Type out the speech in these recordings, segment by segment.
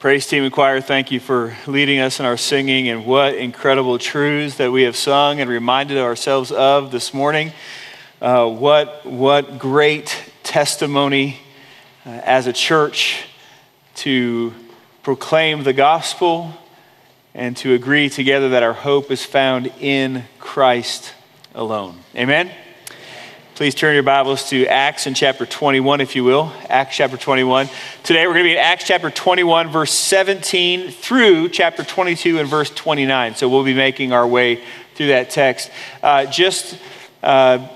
Praise team and choir, thank you for leading us in our singing and what incredible truths that we have sung and reminded ourselves of this morning. Uh, what, what great testimony uh, as a church to proclaim the gospel and to agree together that our hope is found in Christ alone. Amen. Please turn your Bibles to Acts in chapter 21, if you will. Acts chapter 21. Today we're going to be in Acts chapter 21, verse 17 through chapter 22 and verse 29. So we'll be making our way through that text. Uh, just uh,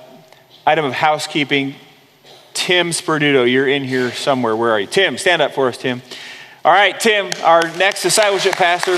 item of housekeeping. Tim Sperduto, you're in here somewhere. Where are you? Tim, stand up for us, Tim. All right, Tim, our next discipleship pastor.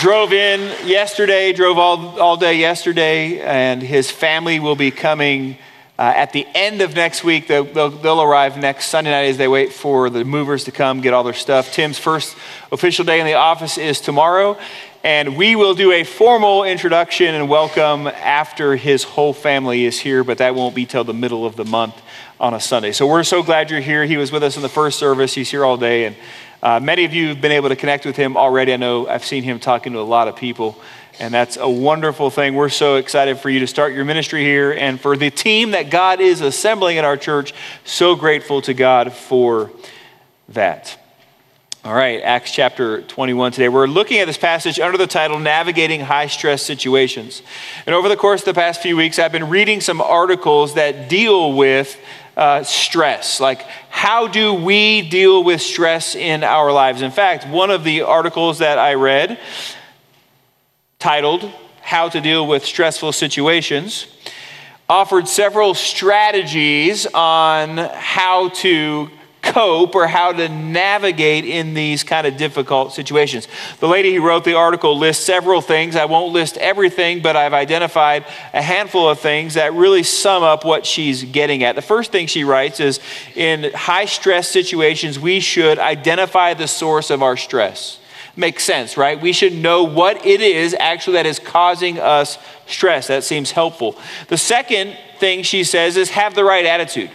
Drove in yesterday, drove all, all day yesterday, and his family will be coming uh, at the end of next week. They'll, they'll, they'll, arrive next Sunday night as they wait for the movers to come get all their stuff. Tim's first official day in the office is tomorrow, and we will do a formal introduction and welcome after his whole family is here, but that won't be till the middle of the month on a Sunday. So we're so glad you're here. He was with us in the first service, he's here all day, and uh, many of you have been able to connect with him already. I know I've seen him talking to a lot of people, and that's a wonderful thing. We're so excited for you to start your ministry here and for the team that God is assembling in our church. So grateful to God for that. All right, Acts chapter 21 today. We're looking at this passage under the title Navigating High Stress Situations. And over the course of the past few weeks, I've been reading some articles that deal with uh, stress. Like, how do we deal with stress in our lives? In fact, one of the articles that I read, titled How to Deal with Stressful Situations, offered several strategies on how to cope or how to navigate in these kind of difficult situations. The lady who wrote the article lists several things. I won't list everything, but I've identified a handful of things that really sum up what she's getting at. The first thing she writes is in high stress situations, we should identify the source of our stress. Makes sense, right? We should know what it is actually that is causing us stress. That seems helpful. The second thing she says is have the right attitude.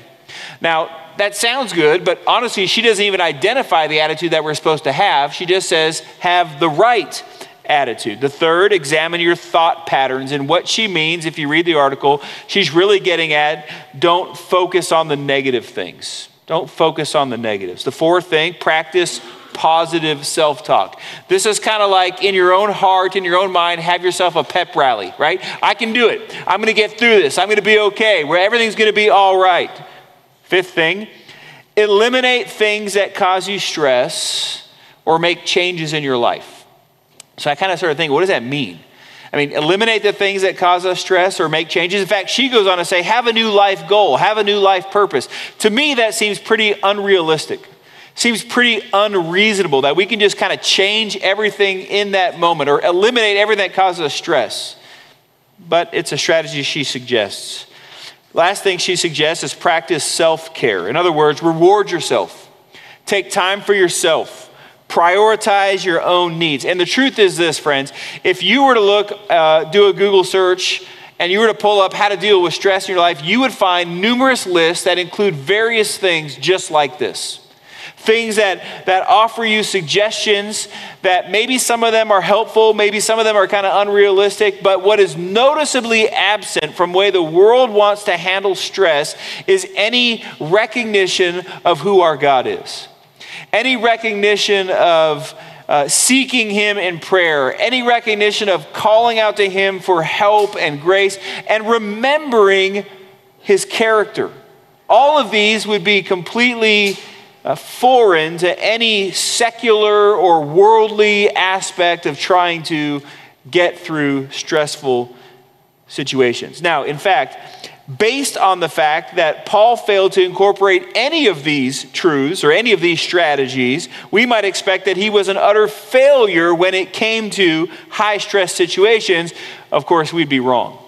Now, that sounds good, but honestly, she doesn't even identify the attitude that we're supposed to have. She just says, have the right attitude. The third, examine your thought patterns. And what she means, if you read the article, she's really getting at don't focus on the negative things. Don't focus on the negatives. The fourth thing, practice positive self talk. This is kind of like in your own heart, in your own mind, have yourself a pep rally, right? I can do it. I'm going to get through this. I'm going to be okay. Where everything's going to be all right. Fifth thing, eliminate things that cause you stress or make changes in your life. So I kind of started thinking, what does that mean? I mean, eliminate the things that cause us stress or make changes. In fact, she goes on to say, have a new life goal, have a new life purpose. To me, that seems pretty unrealistic. Seems pretty unreasonable that we can just kind of change everything in that moment or eliminate everything that causes us stress. But it's a strategy she suggests. Last thing she suggests is practice self care. In other words, reward yourself. Take time for yourself. Prioritize your own needs. And the truth is this, friends if you were to look, uh, do a Google search, and you were to pull up how to deal with stress in your life, you would find numerous lists that include various things just like this things that, that offer you suggestions that maybe some of them are helpful, maybe some of them are kind of unrealistic, but what is noticeably absent from the way the world wants to handle stress is any recognition of who our God is. Any recognition of uh, seeking Him in prayer, any recognition of calling out to Him for help and grace, and remembering His character. All of these would be completely Uh, foreign to any secular or worldly aspect of trying to get through stressful situations. Now, in fact, based on the fact that Paul failed to incorporate any of these truths or any of these strategies, we might expect that he was an utter failure when it came to high stress situations. Of course, we'd be wrong.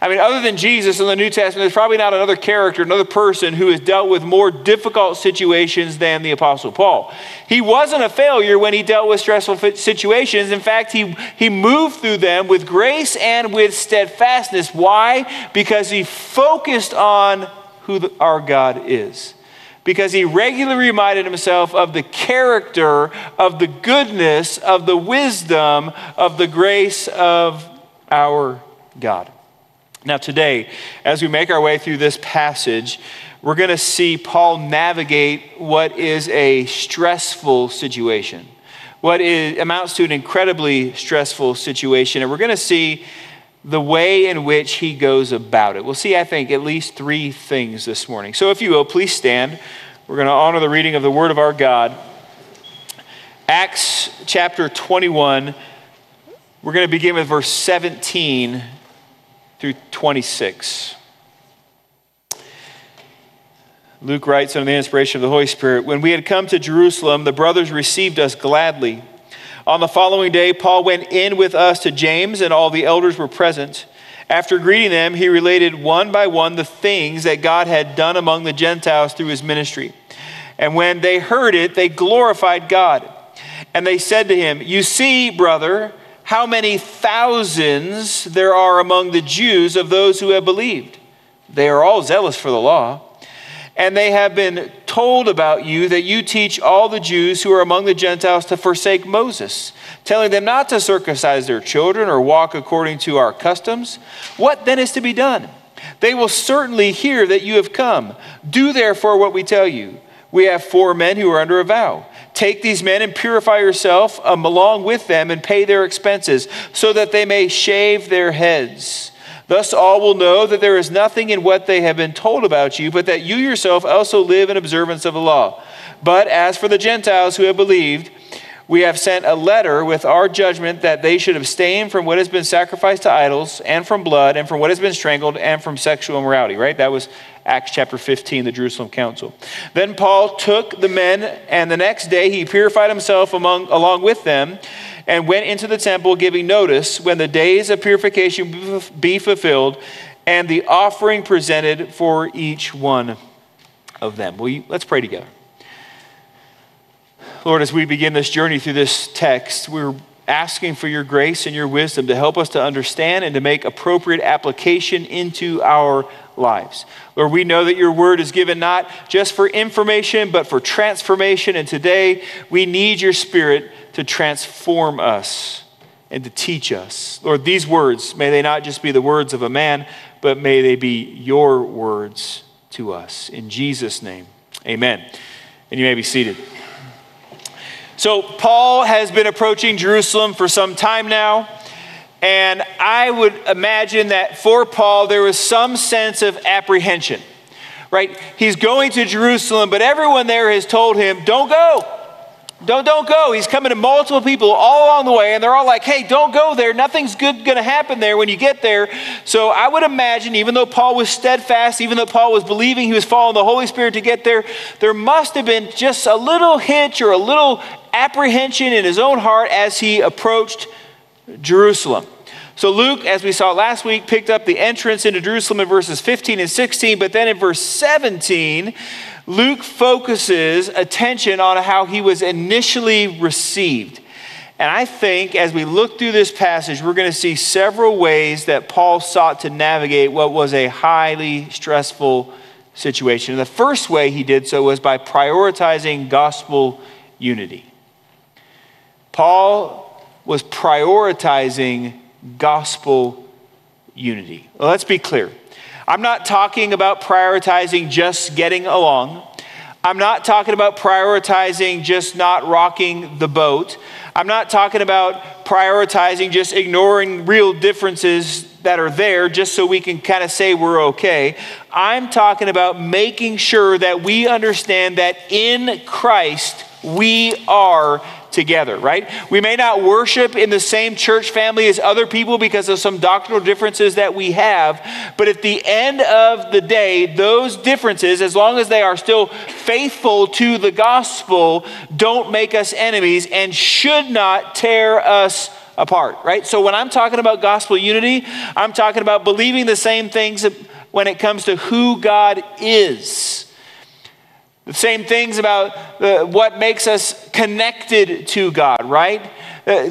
I mean, other than Jesus in the New Testament, there's probably not another character, another person who has dealt with more difficult situations than the Apostle Paul. He wasn't a failure when he dealt with stressful situations. In fact, he, he moved through them with grace and with steadfastness. Why? Because he focused on who the, our God is. because he regularly reminded himself of the character, of the goodness, of the wisdom, of the grace of our God. Now, today, as we make our way through this passage, we're going to see Paul navigate what is a stressful situation, what is, amounts to an incredibly stressful situation. And we're going to see the way in which he goes about it. We'll see, I think, at least three things this morning. So, if you will, please stand. We're going to honor the reading of the Word of our God. Acts chapter 21. We're going to begin with verse 17 through 26. Luke writes under the inspiration of the Holy Spirit When we had come to Jerusalem, the brothers received us gladly. On the following day, Paul went in with us to James, and all the elders were present. After greeting them, he related one by one the things that God had done among the Gentiles through his ministry. And when they heard it, they glorified God. And they said to him, You see, brother, how many thousands there are among the Jews of those who have believed. They are all zealous for the law and they have been told about you that you teach all the Jews who are among the Gentiles to forsake Moses, telling them not to circumcise their children or walk according to our customs. What then is to be done? They will certainly hear that you have come. Do therefore what we tell you. We have four men who are under a vow. Take these men and purify yourself um, along with them and pay their expenses, so that they may shave their heads Thus, all will know that there is nothing in what they have been told about you, but that you yourself also live in observance of the law. But as for the Gentiles who have believed, we have sent a letter with our judgment that they should abstain from what has been sacrificed to idols, and from blood, and from what has been strangled, and from sexual immorality, right? That was Acts chapter 15, the Jerusalem Council. Then Paul took the men, and the next day he purified himself among, along with them and went into the temple, giving notice when the days of purification be fulfilled and the offering presented for each one of them. You, let's pray together. Lord, as we begin this journey through this text, we're asking for your grace and your wisdom to help us to understand and to make appropriate application into our lives. Lord, we know that your word is given not just for information, but for transformation. And today we need your spirit to transform us and to teach us. Lord, these words, may they not just be the words of a man, but may they be your words to us. In Jesus' name, amen. And you may be seated. So, Paul has been approaching Jerusalem for some time now. And I would imagine that for Paul, there was some sense of apprehension, right? He's going to Jerusalem, but everyone there has told him, don't go. Don't, don't go. He's coming to multiple people all along the way, and they're all like, hey, don't go there. Nothing's good going to happen there when you get there. So I would imagine, even though Paul was steadfast, even though Paul was believing he was following the Holy Spirit to get there, there must have been just a little hitch or a little apprehension in his own heart as he approached Jerusalem. So Luke, as we saw last week, picked up the entrance into Jerusalem in verses 15 and 16, but then in verse 17, Luke focuses attention on how he was initially received. And I think as we look through this passage, we're going to see several ways that Paul sought to navigate what was a highly stressful situation. And the first way he did so was by prioritizing gospel unity. Paul was prioritizing gospel unity. Well, let's be clear. I'm not talking about prioritizing just getting along. I'm not talking about prioritizing just not rocking the boat. I'm not talking about prioritizing just ignoring real differences that are there just so we can kind of say we're okay. I'm talking about making sure that we understand that in Christ we are together, right? We may not worship in the same church family as other people because of some doctrinal differences that we have, but at the end of the day, those differences, as long as they are still faithful to the gospel, don't make us enemies and should not tear us apart, right? So when I'm talking about gospel unity, I'm talking about believing the same things when it comes to who God is the same things about uh, what makes us connected to God, right? Uh,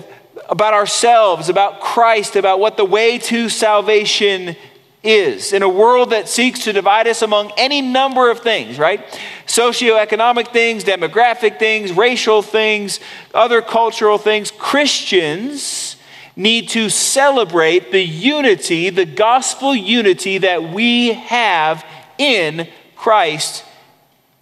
about ourselves, about Christ, about what the way to salvation is in a world that seeks to divide us among any number of things, right? Socioeconomic things, demographic things, racial things, other cultural things. Christians need to celebrate the unity, the gospel unity that we have in Christ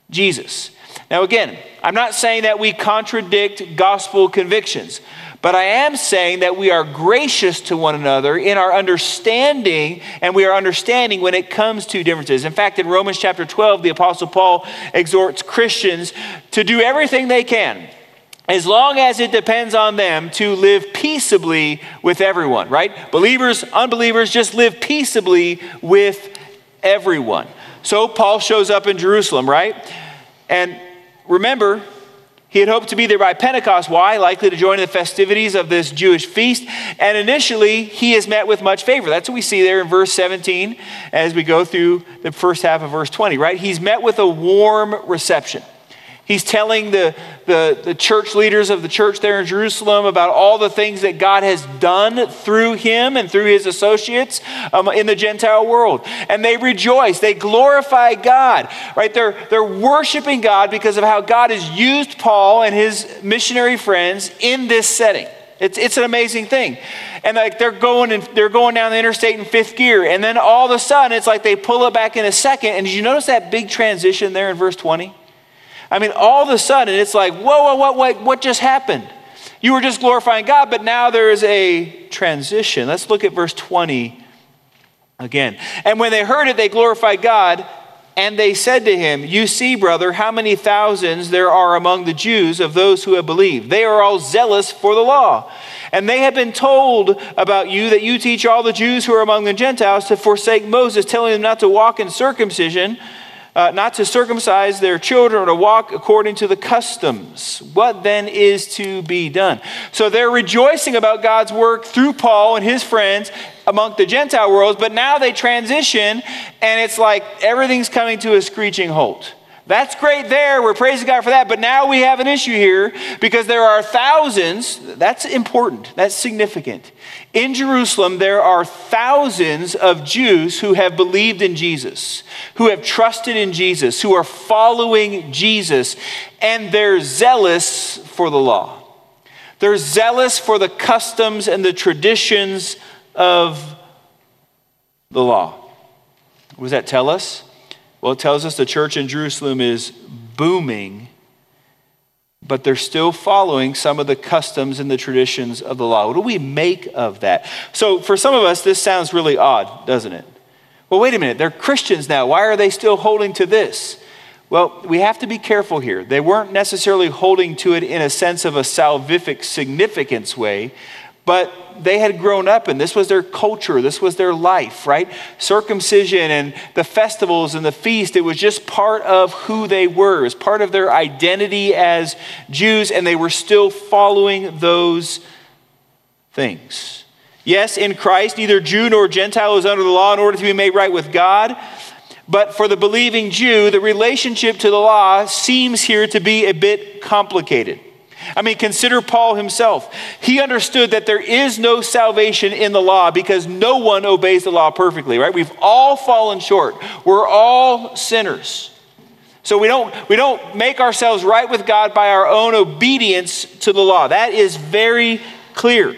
Jesus. Now, again, I'm not saying that we contradict gospel convictions. But I am saying that we are gracious to one another in our understanding, and we are understanding when it comes to differences. In fact, in Romans chapter 12, the Apostle Paul exhorts Christians to do everything they can as long as it depends on them to live peaceably with everyone, right? Believers, unbelievers, just live peaceably with everyone. So Paul shows up in Jerusalem, right? And remember, he had hoped to be there by Pentecost. Why? Likely to join in the festivities of this Jewish feast. And initially, he is met with much favor. That's what we see there in verse 17 as we go through the first half of verse 20, right? He's met with a warm reception. He's telling the, the, the, church leaders of the church there in Jerusalem about all the things that God has done through him and through his associates um, in the Gentile world. And they rejoice, they glorify God, right? They're, they're worshiping God because of how God has used Paul and his missionary friends in this setting. It's, it's an amazing thing. And like they're going and they're going down the interstate in fifth gear. And then all of a sudden it's like they pull it back in a second. And did you notice that big transition there in verse 20? I mean, all of a sudden, it's like, whoa, whoa, what, what, what just happened? You were just glorifying God, but now there is a transition. Let's look at verse 20 again. And when they heard it, they glorified God, and they said to him, You see, brother, how many thousands there are among the Jews of those who have believed. They are all zealous for the law. And they have been told about you that you teach all the Jews who are among the Gentiles to forsake Moses, telling them not to walk in circumcision uh, not to circumcise their children or to walk according to the customs. What then is to be done? So they're rejoicing about God's work through Paul and his friends among the Gentile worlds, but now they transition and it's like everything's coming to a screeching halt. That's great there. We're praising God for that. But now we have an issue here because there are thousands. That's important. That's significant. In Jerusalem, there are thousands of Jews who have believed in Jesus, who have trusted in Jesus, who are following Jesus, and they're zealous for the law. They're zealous for the customs and the traditions of the law. What does that tell us? Well, it tells us the church in Jerusalem is booming, but they're still following some of the customs and the traditions of the law. What do we make of that? So, for some of us, this sounds really odd, doesn't it? Well, wait a minute. They're Christians now. Why are they still holding to this? Well, we have to be careful here. They weren't necessarily holding to it in a sense of a salvific significance way, but they had grown up and this was their culture, this was their life, right? Circumcision and the festivals and the feast, it was just part of who they were. It was part of their identity as Jews, and they were still following those things. Yes, in Christ, neither Jew nor Gentile is under the law in order to be made right with God. But for the believing Jew, the relationship to the law seems here to be a bit complicated. I mean, consider Paul himself. He understood that there is no salvation in the law because no one obeys the law perfectly, right? We've all fallen short. We're all sinners. So we don't, we don't make ourselves right with God by our own obedience to the law. That is very clear.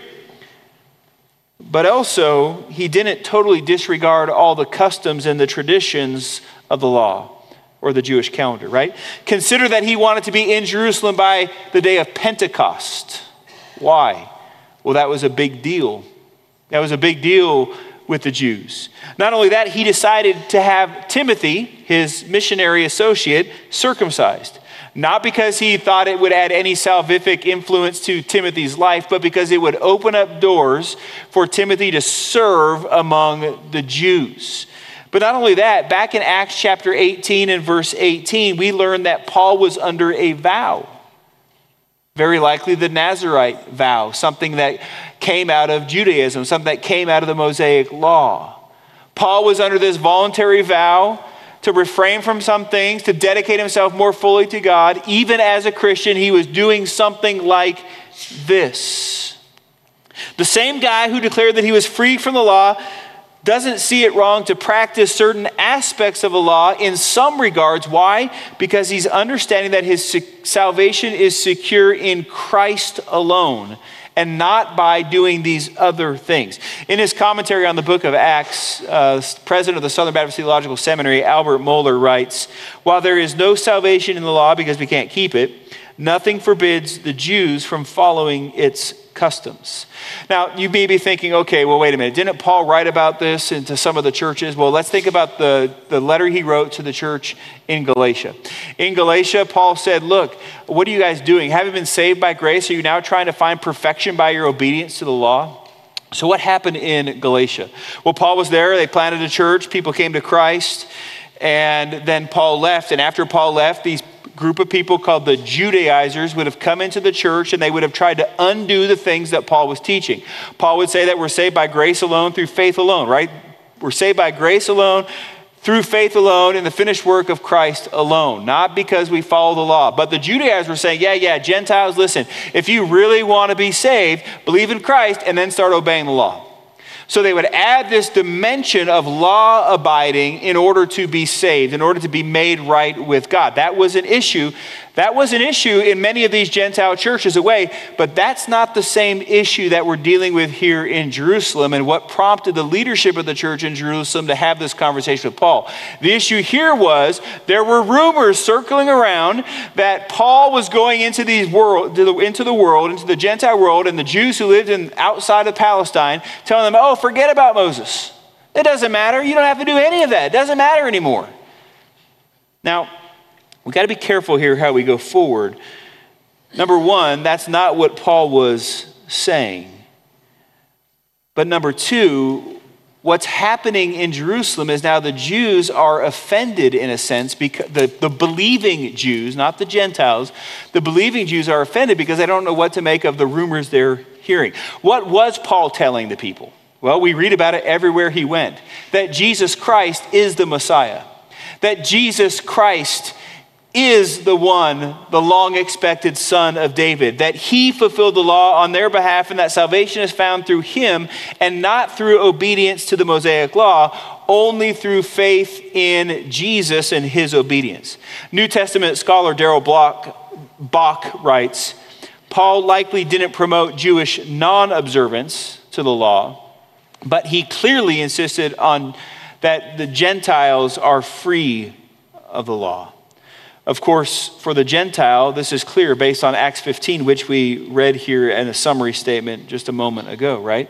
But also, he didn't totally disregard all the customs and the traditions of the law or the Jewish calendar, right? Consider that he wanted to be in Jerusalem by the day of Pentecost. Why? Well, that was a big deal. That was a big deal with the Jews. Not only that, he decided to have Timothy, his missionary associate, circumcised. Not because he thought it would add any salvific influence to Timothy's life, but because it would open up doors for Timothy to serve among the Jews. But not only that, back in Acts chapter 18 and verse 18, we learn that Paul was under a vow. Very likely the Nazarite vow, something that came out of Judaism, something that came out of the Mosaic law. Paul was under this voluntary vow to refrain from some things, to dedicate himself more fully to God. Even as a Christian, he was doing something like this. The same guy who declared that he was free from the law doesn't see it wrong to practice certain aspects of the law in some regards. Why? Because he's understanding that his salvation is secure in Christ alone and not by doing these other things. In his commentary on the book of Acts, uh, president of the Southern Baptist Theological Seminary, Albert Mohler, writes While there is no salvation in the law because we can't keep it, nothing forbids the Jews from following its customs. Now, you may be thinking, okay, well, wait a minute. Didn't Paul write about this into some of the churches? Well, let's think about the, the letter he wrote to the church in Galatia. In Galatia, Paul said, Look, what are you guys doing? Having been saved by grace, are you now trying to find perfection by your obedience to the law? So, what happened in Galatia? Well, Paul was there, they planted a church, people came to Christ, and then Paul left. And after Paul left, these group of people called the Judaizers would have come into the church and they would have tried to undo the things that Paul was teaching. Paul would say that we're saved by grace alone, through faith alone, right? We're saved by grace alone, through faith alone, in the finished work of Christ alone, not because we follow the law. But the Judaizers were saying, yeah, yeah, Gentiles, listen, if you really want to be saved, believe in Christ and then start obeying the law. So they would add this dimension of law abiding in order to be saved, in order to be made right with God. That was an issue that was an issue in many of these Gentile churches away, but that's not the same issue that we're dealing with here in Jerusalem and what prompted the leadership of the church in Jerusalem to have this conversation with Paul. The issue here was there were rumors circling around that Paul was going into, these world, into the world, into the Gentile world, and the Jews who lived in, outside of Palestine, telling them, oh, forget about Moses. It doesn't matter. You don't have to do any of that. It doesn't matter anymore. Now, we got to be careful here how we go forward. Number one, that's not what Paul was saying. But number two, what's happening in Jerusalem is now the Jews are offended in a sense because the, the believing Jews, not the Gentiles, the believing Jews are offended because they don't know what to make of the rumors they're hearing. What was Paul telling the people? Well, we read about it everywhere he went that Jesus Christ is the Messiah, that Jesus Christ is the one, the long expected son of David, that he fulfilled the law on their behalf, and that salvation is found through him and not through obedience to the Mosaic law, only through faith in Jesus and his obedience. New Testament scholar Darrell Bock writes Paul likely didn't promote Jewish non observance to the law, but he clearly insisted on that the Gentiles are free of the law. Of course, for the Gentile, this is clear based on Acts 15, which we read here in a summary statement just a moment ago, right?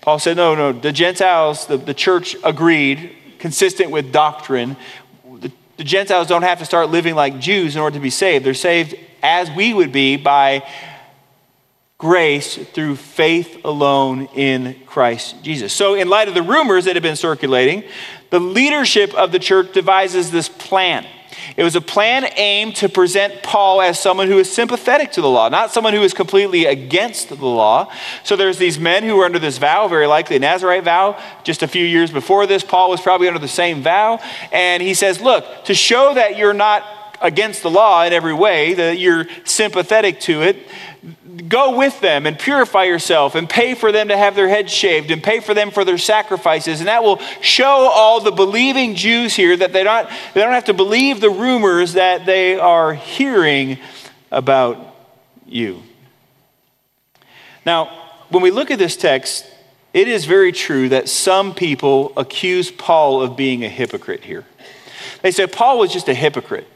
Paul said, no, no, the Gentiles, the, the church agreed, consistent with doctrine. The, the Gentiles don't have to start living like Jews in order to be saved. They're saved as we would be by grace through faith alone in Christ Jesus. So, in light of the rumors that have been circulating, the leadership of the church devises this plan. It was a plan aimed to present Paul as someone who is sympathetic to the law, not someone who is completely against the law. So there's these men who were under this vow, very likely a Nazarite vow. Just a few years before this, Paul was probably under the same vow. And he says, Look, to show that you're not against the law in every way, that you're sympathetic to it, go with them and purify yourself and pay for them to have their heads shaved and pay for them for their sacrifices. And that will show all the believing Jews here that they don't, they don't have to believe the rumors that they are hearing about you. Now, when we look at this text, it is very true that some people accuse Paul of being a hypocrite here. They say Paul was just a hypocrite.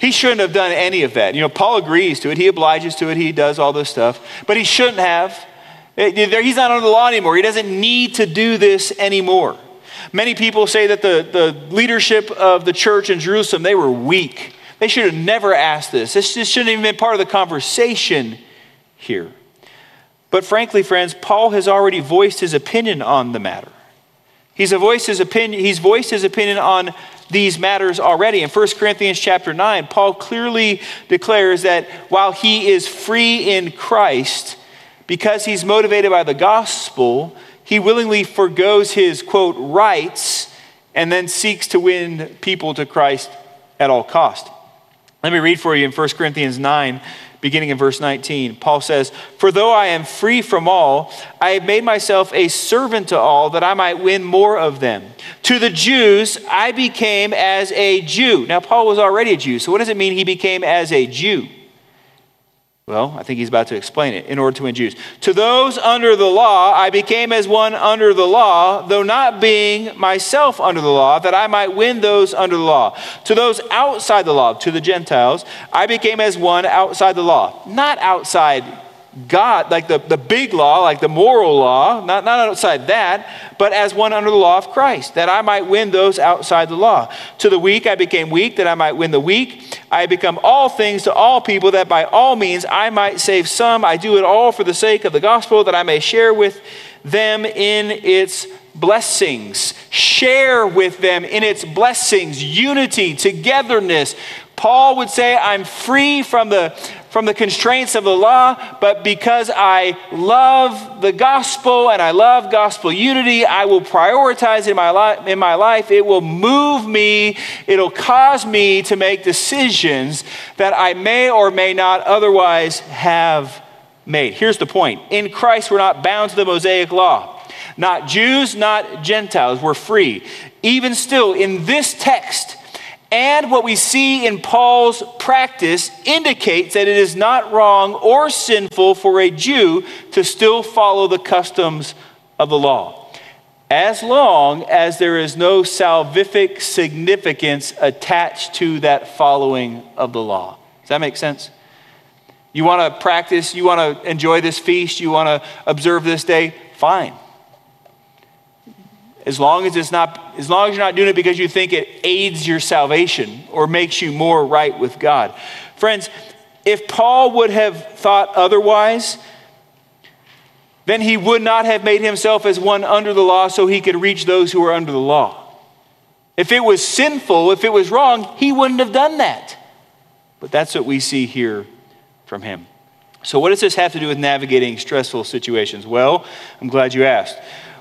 He shouldn't have done any of that. You know, Paul agrees to it, he obliges to it, he does all this stuff, but he shouldn't have. Eh, eh, he's not under the law anymore. He doesn't need to do this anymore. Many people say that the, the leadership of the church in Jerusalem, they were weak. They should have never asked this. This, this shouldn't even been part of the conversation here. But frankly, friends, Paul has already voiced his opinion on the matter. He's voiced his opinion, he's voiced his opinion on these matters already. In 1 Corinthians chapter 9, Paul clearly declares that while he is free in Christ, because he's motivated by the gospel, he willingly forgoes his, quote, rights and then seeks to win people to Christ at all cost. Let me read for you in 1 Corinthians 9, beginning in verse 19. Paul says, For though I am free from all, I have made myself a servant to all that I might win more of them. To the Jews, I became as a Jew. Now, Paul was already a Jew, so what does it mean he became as a Jew? Well, I think he's about to explain it in order to win Jews. To those under the law, I became as one under the law, though not being myself under the law, that I might win those under the law. To those outside the law, to the Gentiles, I became as one outside the law, not outside God, like the, the big law, like the moral law, not, not outside that, but as one under the law of Christ, that I might win those outside the law. To the weak I became weak, that I might win the weak. I become all things to all people, that by all means I might save some. I do it all for the sake of the gospel, that I may share with them in its blessings. Share with them in its blessings, unity, togetherness. Paul would say, I'm free from the from the constraints of the law, but because I love the gospel and I love gospel unity, I will prioritize in my, in my life. It will move me, it'll cause me to make decisions that I may or may not otherwise have made. Here's the point in Christ, we're not bound to the Mosaic law. Not Jews, not Gentiles. We're free. Even still, in this text, and what we see in Paul's practice indicates that it is not wrong or sinful for a Jew to still follow the customs of the law, as long as there is no salvific significance attached to that following of the law. Does that make sense? You want to practice, you want to enjoy this feast, you want to observe this day, fine as long as it's not as long as you're not doing it because you think it aids your salvation or makes you more right with God. Friends, if Paul would have thought otherwise, then he would not have made himself as one under the law so he could reach those who are under the law. If it was sinful, if it was wrong, he wouldn't have done that. But that's what we see here from him. So, what does this have to do with navigating stressful situations? Well, I'm glad you asked.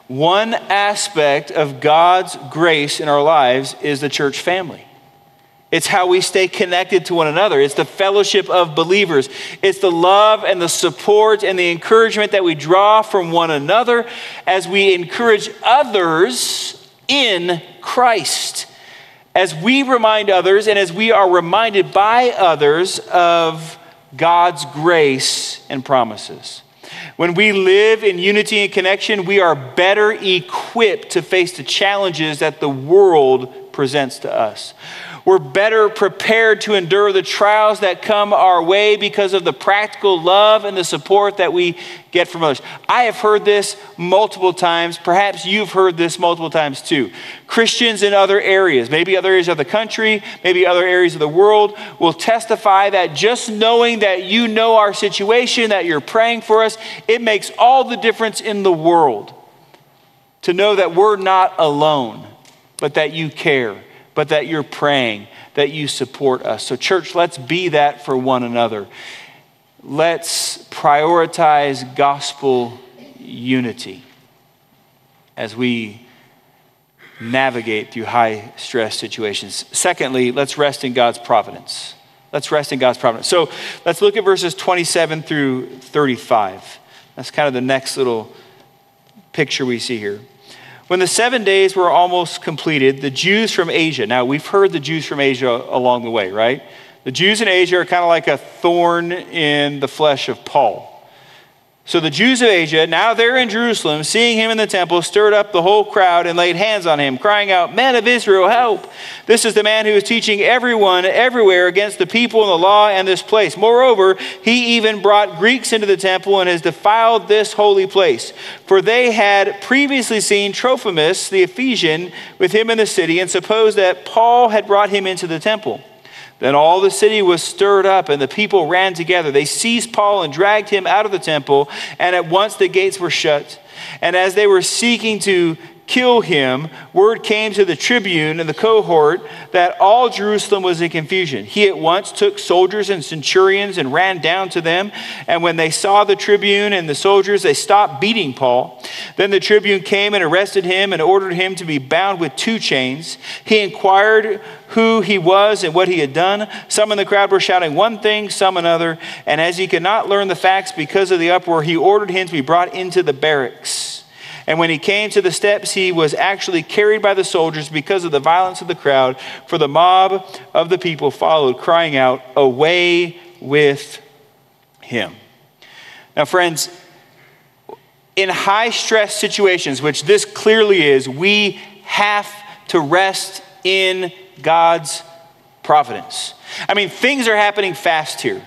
One aspect of God's grace in our lives is the church family. It's how we stay connected to one another. It's the fellowship of believers. It's the love and the support and the encouragement that we draw from one another as we encourage others in Christ. As we remind others and as we are reminded by others of God's grace and promises. When we live in unity and connection, we are better equipped to face the challenges that the world presents to us. We're better prepared to endure the trials that come our way because of the practical love and the support that we get from others. I have heard this multiple times. Perhaps you've heard this multiple times too. Christians in other areas, maybe other areas of the country, maybe other areas of the world, will testify that just knowing that you know our situation, that you're praying for us, it makes all the difference in the world to know that we're not alone, but that you care but that you're praying, that you support us. So, church, let's be that for one another. Let's prioritize gospel unity as we navigate through high stress situations. Secondly, let's rest in God's providence. Let's rest in God's providence. So let's look at verses 27 through 35. That's kind of the next little picture we see here. When the seven days were almost completed, the Jews from Asia, now we've heard the Jews from Asia along the way, right? The Jews in Asia are kind of like a thorn in the flesh of Paul. So the Jews of Asia, now they're in Jerusalem, seeing him in the temple, stirred up the whole crowd and laid hands on him, crying out, Men of Israel, help! This is the man who is teaching everyone everywhere against the people and the law and this place. Moreover, he even brought Greeks into the temple and has defiled this holy place. For they had previously seen Trophimus, the Ephesian, with him in the city, and supposed that Paul had brought him into the temple. Then all the city was stirred up, and the people ran together. They seized Paul and dragged him out of the temple, and at once the gates were shut. And as they were seeking to kill him, word came to the tribune and the cohort that all Jerusalem was in confusion. He at once took soldiers and centurions and ran down to them. And when they saw the tribune and the soldiers, they stopped beating Paul. Then the tribune came and arrested him and ordered him to be bound with two chains. He inquired who he was and what he had done. Some in the crowd were shouting one thing, some another. And as he could not learn the facts because of the uproar, he ordered him to be brought into the barracks. And when he came to the steps, he was actually carried by the soldiers because of the violence of the crowd, for the mob of the people followed, crying out, Away with him. Now, friends, in high stress situations, which this clearly is, we have to rest in God's providence. I mean, things are happening fast here.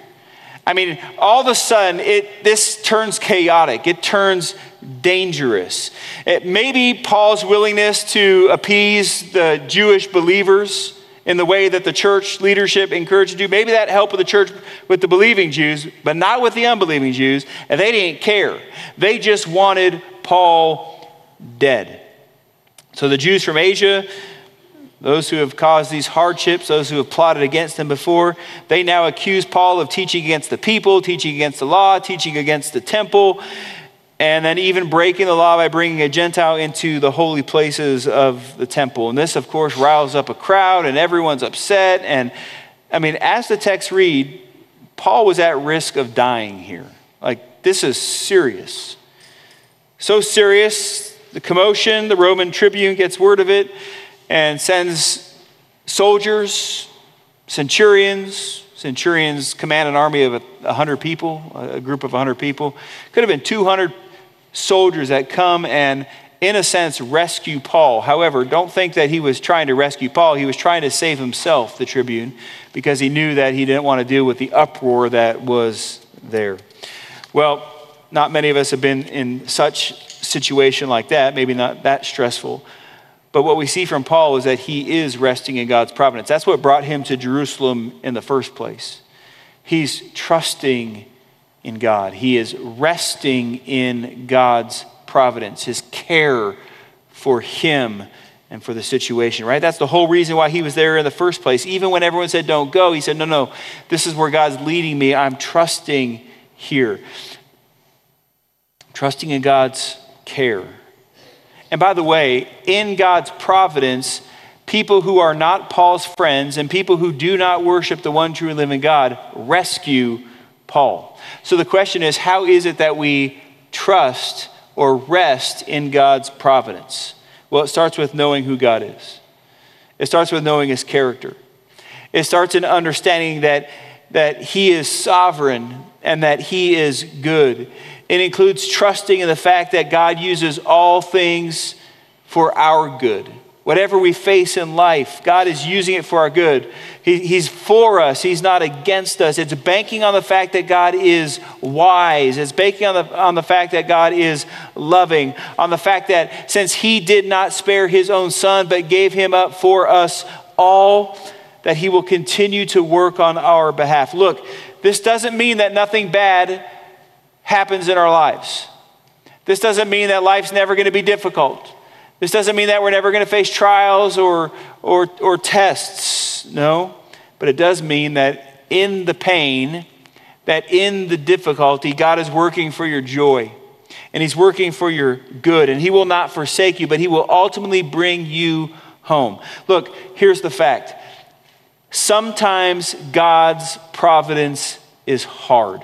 I mean, all of a sudden, it, this turns chaotic. It turns dangerous. It may be Paul's willingness to appease the Jewish believers in the way that the church leadership encouraged to do. Maybe that helped with the church with the believing Jews, but not with the unbelieving Jews. And they didn't care. They just wanted Paul dead. So the Jews from Asia, those who have caused these hardships, those who have plotted against him before, they now accuse Paul of teaching against the people, teaching against the law, teaching against the temple and then even breaking the law by bringing a Gentile into the holy places of the temple. And this, of course, riles up a crowd, and everyone's upset. And I mean, as the text read, Paul was at risk of dying here. Like, this is serious. So serious, the commotion, the Roman tribune gets word of it and sends soldiers, centurions, centurions command an army of 100 people, a group of 100 people. Could have been 200 soldiers that come and, in a sense, rescue Paul. However, don't think that he was trying to rescue Paul. He was trying to save himself, the tribune, because he knew that he didn't want to deal with the uproar that was there. Well, not many of us have been in such situation like that, maybe not that stressful. But what we see from Paul is that he is resting in God's providence. That's what brought him to Jerusalem in the first place. He's trusting in God. He is resting in God's providence, his care for him and for the situation, right? That's the whole reason why he was there in the first place. Even when everyone said, don't go, he said, no, no, this is where God's leading me. I'm trusting here. Trusting in God's care. And by the way, in God's providence, people who are not Paul's friends and people who do not worship the one true living God rescue Paul. So the question is how is it that we trust or rest in God's providence? Well, it starts with knowing who God is, it starts with knowing his character. It starts in understanding that, that he is sovereign and that he is good. It includes trusting in the fact that God uses all things for our good. Whatever we face in life, God is using it for our good. He, he's for us, He's not against us. It's banking on the fact that God is wise. It's banking on the, on the fact that God is loving, on the fact that since He did not spare His own Son, but gave Him up for us all, that He will continue to work on our behalf. Look, this doesn't mean that nothing bad happens in our lives. This doesn't mean that life's never going to be difficult. This doesn't mean that we're never going to face trials or, or, or tests, no. But it does mean that in the pain, that in the difficulty, God is working for your joy. And He's working for your good. And He will not forsake you, but He will ultimately bring you home. Look, here's the fact sometimes God's providence is hard.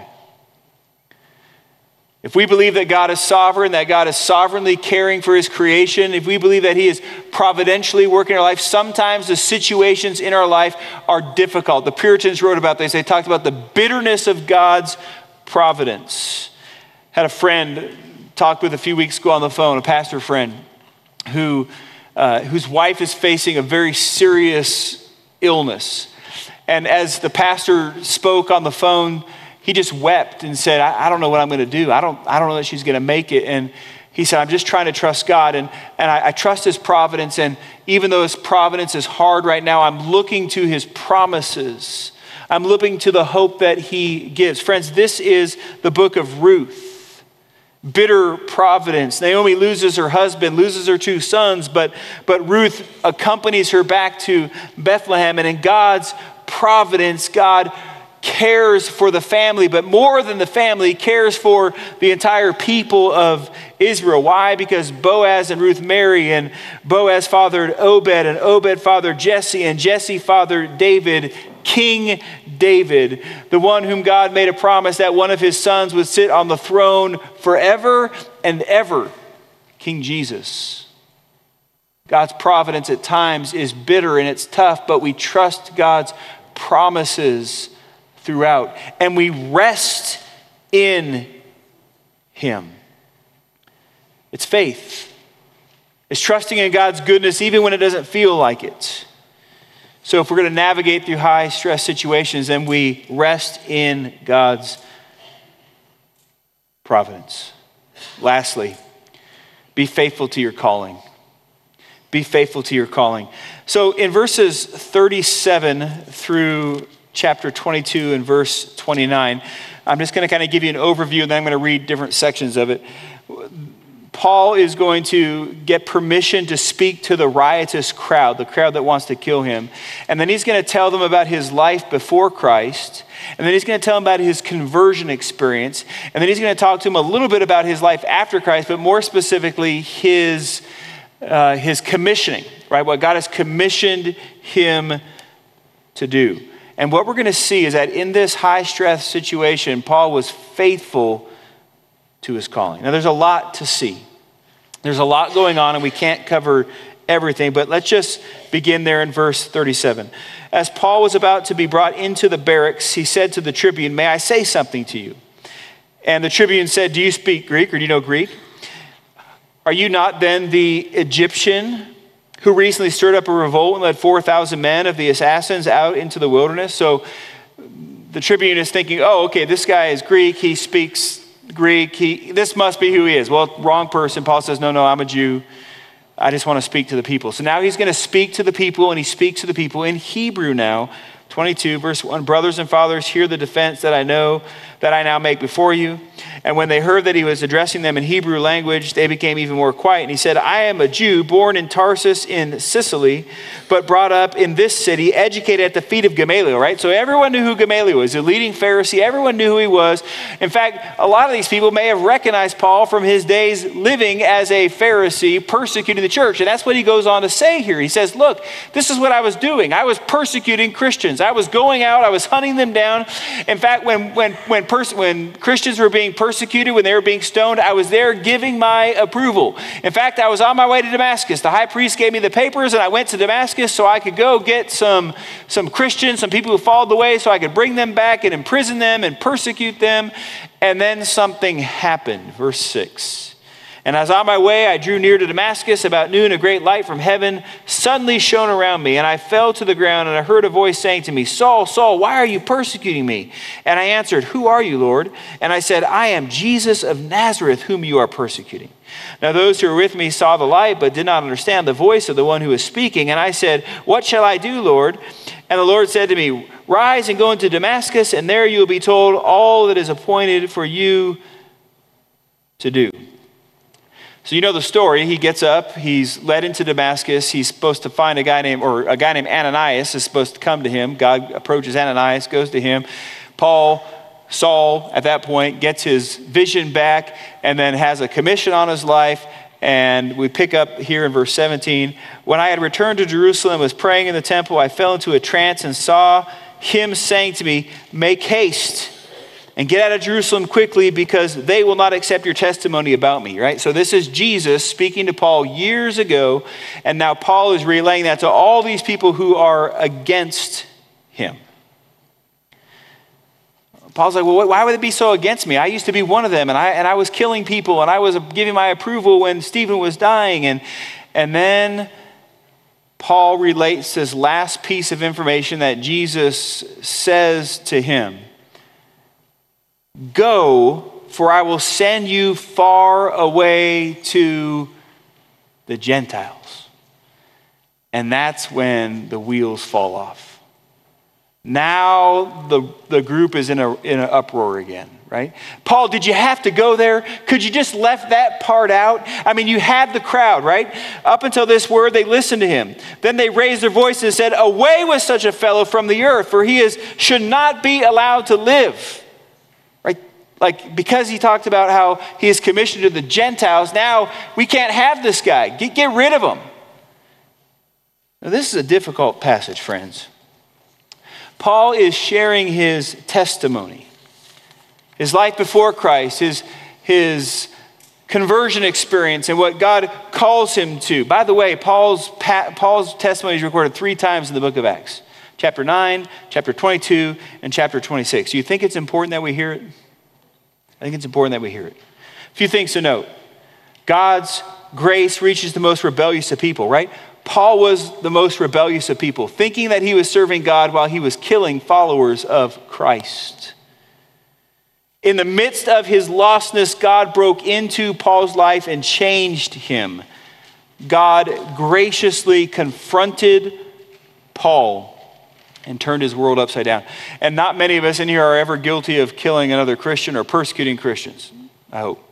If we believe that God is sovereign, that God is sovereignly caring for his creation, if we believe that he is providentially working in our life, sometimes the situations in our life are difficult. The Puritans wrote about this. They talked about the bitterness of God's providence. Had a friend talked with a few weeks ago on the phone, a pastor friend, who, uh, whose wife is facing a very serious illness. And as the pastor spoke on the phone, he just wept and said, I, I don't know what I'm going to do. I don't, I don't know that she's going to make it. And he said, I'm just trying to trust God. And, and I, I trust his providence. And even though his providence is hard right now, I'm looking to his promises. I'm looking to the hope that he gives. Friends, this is the book of Ruth. bitter providence. Naomi loses her husband, loses her two sons, but, but Ruth accompanies her back to Bethlehem. And in God's providence, God cares for the family, but more than the family, cares for the entire people of Israel. Why? Because Boaz and Ruth marry, and Boaz fathered Obed, and Obed fathered Jesse, and Jesse fathered David, King David, the one whom God made a promise that one of his sons would sit on the throne forever and ever, King Jesus. God's providence at times is bitter and it's tough, but we trust God's promises throughout and we rest in Him. It's faith, it's trusting in God's goodness even when it doesn't feel like it. So, if we're going to navigate through high stress situations, then we rest in God's providence. Lastly, be faithful to your calling. Be faithful to your calling. So, in verses 37 through chapter 22 and verse 29, I'm just going to kind of give you an overview and then I'm going to read different sections of it. Paul is going to get permission to speak to the riotous crowd, the crowd that wants to kill him. And then he's going to tell them about his life before Christ. And then he's going to tell them about his conversion experience. And then he's going to talk to them a little bit about his life after Christ, but more specifically, his, uh, his commissioning, right? What God has commissioned him to do. And what we're going to see is that in this high stress situation, Paul was faithful to his calling. Now, there's a lot to see. There's a lot going on, and we can't cover everything, but let's just begin there in verse 37. As Paul was about to be brought into the barracks, he said to the tribune, May I say something to you? And the tribune said, Do you speak Greek or do you know Greek? Are you not then the Egyptian who recently stirred up a revolt and led 4,000 men of the assassins out into the wilderness? So the tribune is thinking, Oh, okay, this guy is Greek. He speaks Greek. He, this must be who he is. Well, wrong person. Paul says, No, no, I'm a Jew. I just want to speak to the people. So now he's going to speak to the people, and he speaks to the people in Hebrew now. 22, verse 1 Brothers and fathers, hear the defense that I know that I now make before you. And when they heard that he was addressing them in Hebrew language, they became even more quiet. And he said, I am a Jew born in Tarsus in Cilicia, but brought up in this city, educated at the feet of Gamaliel, right? So everyone knew who Gamaliel was, the leading Pharisee. Everyone knew who he was. In fact, a lot of these people may have recognized Paul from his days living as a Pharisee, persecuting the church. And that's what he goes on to say here. He says, Look, this is what I was doing. I was persecuting Christians. I was going out, I was hunting them down. In fact, when, when, when pers- when Christians were being persecuted, when they were being stoned, I was there giving my approval. In fact, I was on my way to Damascus. The high priest gave me the papers, and I went to Damascus so I could go get some, some Christians, some people who followed the way, so I could bring them back and imprison them and persecute them. And then something happened. Verse 6. And as on my way, I drew near to Damascus. About noon, a great light from heaven suddenly shone around me, and I fell to the ground, and I heard a voice saying to me, Saul, Saul, why are you persecuting me? And I answered, Who are you, Lord? And I said, I am Jesus of Nazareth, whom you are persecuting. Now, those who were with me saw the light, but did not understand the voice of the one who was speaking. And I said, What shall I do, Lord? And the Lord said to me, Rise and go into Damascus, and there you will be told all that is appointed for you to do. So you know the story. He gets up, he's led into Damascus. He's supposed to find a guy named, or a guy named Ananias is supposed to come to him. God approaches Ananias, goes to him. Paul, Saul, at that point, gets his vision back and then has a commission on his life. And we pick up here in verse 17. When I had returned to Jerusalem was praying in the temple, I fell into a trance and saw him saying to me, Make haste and get out of Jerusalem quickly because they will not accept your testimony about me, right? So this is Jesus speaking to Paul years ago, and now Paul is relaying that to all these people who are against him. Paul's like, well, why would it be so against me? I used to be one of them, and I, and I was killing people, and I was giving my approval when Stephen was dying. And, and then Paul relates this last piece of information that Jesus says to him. Go, for I will send you far away to the Gentiles. And that's when the wheels fall off. Now the, the group is in, a, in an uproar again, right? Paul, did you have to go there? Could you just left that part out? I mean, you had the crowd, right? Up until this word, they listened to him. Then they raised their voices and said, Away with such a fellow from the earth, for he is, should not be allowed to live. Like, because he talked about how he is commissioned to the Gentiles, now we can't have this guy. Get, get rid of him. Now, this is a difficult passage, friends. Paul is sharing his testimony, his life before Christ, his, his conversion experience, and what God calls him to. By the way, Paul's, Paul's testimony is recorded three times in the book of Acts chapter 9, chapter 22, and chapter 26. Do you think it's important that we hear it? I think it's important that we hear it. A few things to note God's grace reaches the most rebellious of people, right? Paul was the most rebellious of people, thinking that he was serving God while he was killing followers of Christ. In the midst of his lostness, God broke into Paul's life and changed him. God graciously confronted Paul and turned his world upside down. And not many of us in here are ever guilty of killing another Christian or persecuting Christians, I hope.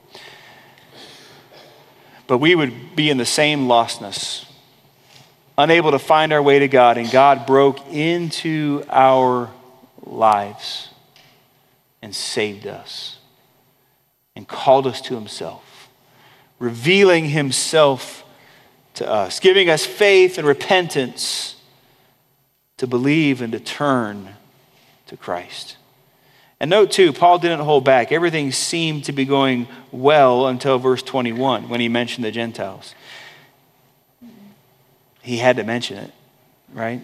But we would be in the same lostness unable to find our way to God, and God broke into our lives and saved us and called us to Himself, revealing Himself to us, giving us faith and repentance to believe and to turn to Christ. And note too, Paul didn't hold back. Everything seemed to be going well until verse 21 when he mentioned the Gentiles he had to mention it, right?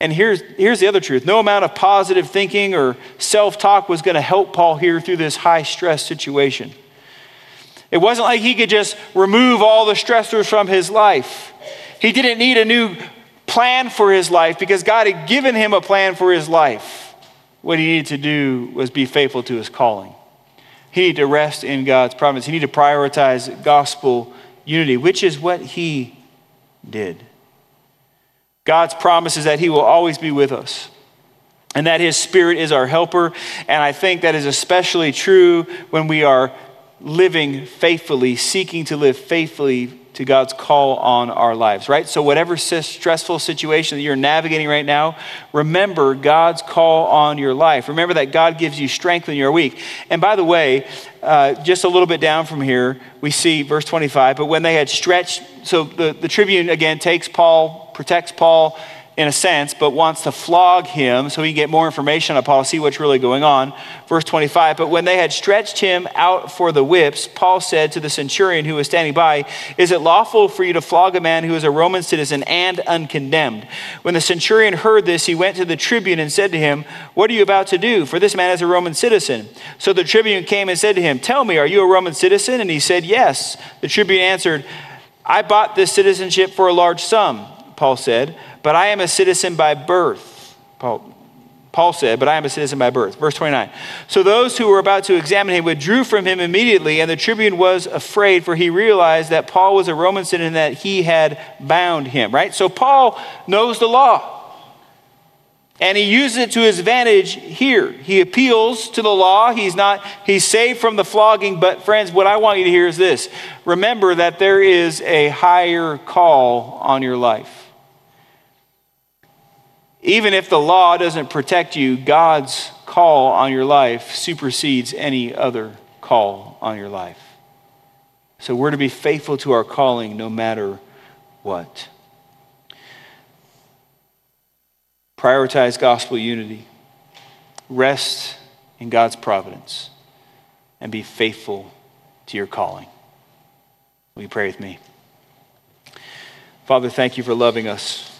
And here's, here's the other truth no amount of positive thinking or self talk was going to help Paul here through this high stress situation. It wasn't like he could just remove all the stressors from his life. He didn't need a new plan for his life because God had given him a plan for his life. What he needed to do was be faithful to his calling. He needed to rest in God's promise. He needed to prioritize gospel unity, which is what he did. God's promise is that He will always be with us and that His Spirit is our helper. And I think that is especially true when we are living faithfully, seeking to live faithfully to God's call on our lives, right? So, whatever stressful situation that you're navigating right now, remember God's call on your life. Remember that God gives you strength when you're weak. And by the way, uh, just a little bit down from here, we see verse 25. But when they had stretched, so the, the tribune again takes Paul, protects Paul in a sense, but wants to flog him so he can get more information on Paul, see what's really going on. Verse 25, but when they had stretched him out for the whips, Paul said to the centurion who was standing by, Is it lawful for you to flog a man who is a Roman citizen and uncondemned? When the centurion heard this, he went to the tribune and said to him, What are you about to do? For this man is a Roman citizen. So the tribune came and said to him, Tell me, are you a Roman citizen? And he said, Yes. The tribune answered, I bought this citizenship for a large sum, Paul said but I am a citizen by birth. Paul, Paul said, but I am a citizen by birth. Verse 29. So those who were about to examine him withdrew from him immediately, and the tribune was afraid, for he realized that Paul was a Roman citizen and that he had bound him, right? So Paul knows the law. And he uses it to his advantage here. He appeals to the law. He's not, he's saved from the flogging. But friends, what I want you to hear is this. Remember that there is a higher call on your life. Even if the law doesn't protect you, God's call on your life supersedes any other call on your life. So we're to be faithful to our calling no matter what. Prioritize gospel unity, rest in God's providence, and be faithful to your calling. Will you pray with me? Father, thank you for loving us.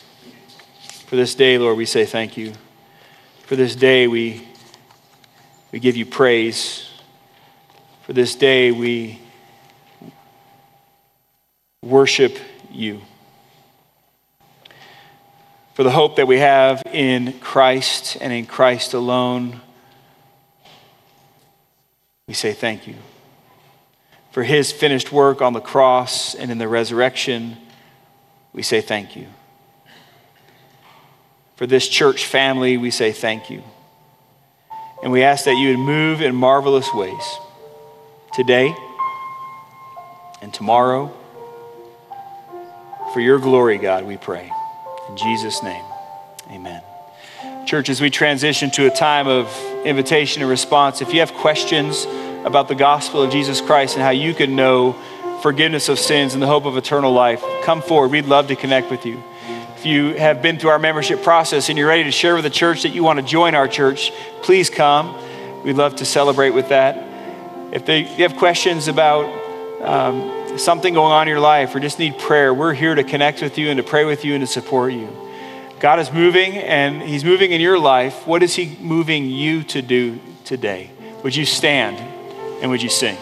For this day, Lord, we say thank you. For this day, we, we give you praise. For this day, we worship you. For the hope that we have in Christ and in Christ alone, we say thank you. For his finished work on the cross and in the resurrection, we say thank you. For this church family, we say thank you. And we ask that you would move in marvelous ways today and tomorrow. For your glory, God, we pray. In Jesus' name, amen. Church, as we transition to a time of invitation and response, if you have questions about the gospel of Jesus Christ and how you can know forgiveness of sins and the hope of eternal life, come forward. We'd love to connect with you. If you have been through our membership process and you're ready to share with the church that you want to join our church, please come. We'd love to celebrate with that. If they, have questions about um, something going on in your life or just need prayer, we're here to connect with you and to pray with you and to support you. God is moving and He's moving in your life. What is He moving you to do today? Would you stand and would you sing?